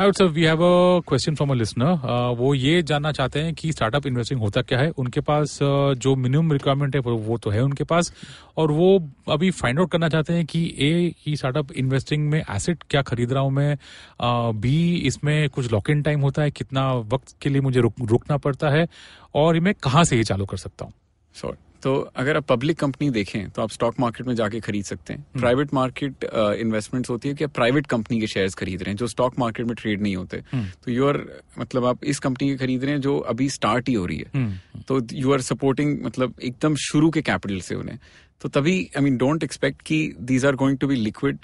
What's we have a question from a listener वो ये जानना चाहते हैं कि स्टार्टअप इन्वेस्टिंग होता क्या है? उनके पास uh, जो मिनिमम रिक्वायरमेंट है वो तो है उनके पास। और वो अभी फाइंड आउट करना चाहते हैं कि ए की स्टार्टअप इन्वेस्टिंग में एसेट क्या खरीद रहा हूँ मैं? बी इसमें कुछ लॉक इन टाइम होता है? कितना वक्त के लिए मुझे रुक, रुकना पड़ता है? और मैं कहाँ से ये चालू कर सकता हूँ? श्योर तो अगर आप पब्लिक कंपनी देखें तो आप स्टॉक मार्केट में जाके खरीद सकते हैं। प्राइवेट मार्केट इन्वेस्टमेंट्स होती है कि आप प्राइवेट कंपनी के शेयर्स खरीद रहे हैं जो स्टॉक मार्केट में ट्रेड नहीं होते। तो यू आर मतलब आप इस कंपनी के खरीद रहे हैं जो अभी स्टार्ट ही हो रही है। तो यू आर सपोर्टिंग मतलब एकदम शुरू के कैपिटल से उन्हें। तो तभी आई मीन डोंट एक्सपेक्ट कि these are going to be liquid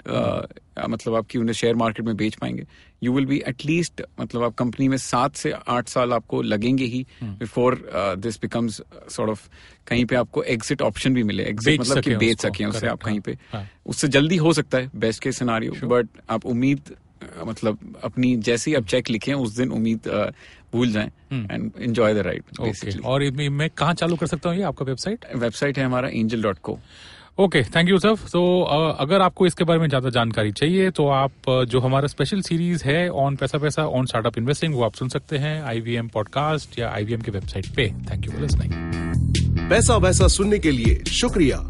मतलब आपकी उन्हें शेयर मार्केट में बेच पाएँगे। यू विल बी एटलीस्ट मतलब आप कंपनी में सात से आठ साल आपको लगेंगे ही before this becomes sort of कहीं पे आपको एग्जिट ऑप्शन भी मिले। एग्जिट मतलब कि बेच सके उससे आप कहीं पे। हाँ। उससे जल्दी हो सकता है बेस्ट के सिनारियो बट आप उम्मीद मतलब अपनी जैसे ही आप चेक लिखें उस दिन उम्मीद भूल जाएँ एंड एंजॉय द राइड और इसमें मैं कहाँ चालू कर सकता हूँ ये? आपका वेबसाइट वेबसाइट है हमारा angel dot co okay thank you sir तो अगर आपको इसके बारे में ज़्यादा जानकारी चाहिए तो आप uh, जो हमारा स्पेशल सीरीज़ है ऑन पैसा पैसा ऑन स्टार्टअप इन्वेस्टिंग वो आप सुन सकते हैं आईवीएम पॉडकास्ट या आईवीएम के वेबसाइट पे. Thank you for listening Paisa Vaisa सुनने के लिए शुक्रिया।